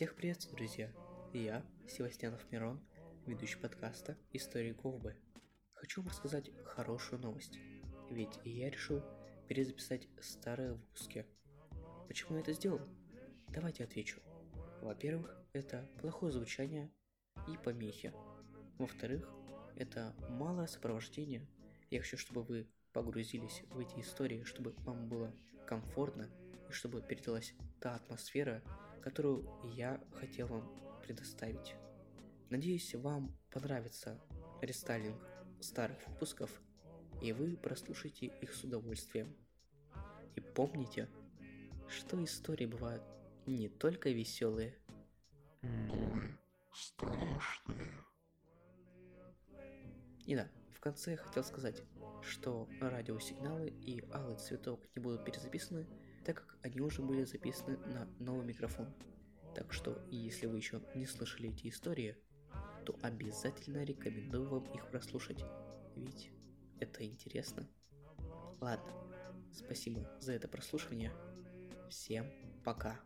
Всех приветствую, друзья! Я, Севастьянов Мирон, ведущий подкаста «Истории Ковбы». Хочу вам рассказать хорошую новость, ведь я решил перезаписать старые выпуски. Почему я это сделал? Давайте отвечу. Во-первых, это плохое звучание и помехи. Во-вторых, это малое сопровождение. Я хочу, чтобы вы погрузились в эти истории, чтобы вам было комфортно и чтобы передалась та атмосфера, которую я хотел вам предоставить. Надеюсь, вам понравится рестайлинг старых выпусков, и вы прослушаете их с удовольствием. И помните, что истории бывают не только веселые, но и страшные. И да, в конце я хотел сказать, что радиосигналы и алый цветок не будут перезаписаны, так как они уже были записаны на новый микрофон. Так что, если вы еще не слышали эти истории, то обязательно рекомендую вам их прослушать, ведь это интересно. Ладно, спасибо за это прослушивание. Всем пока.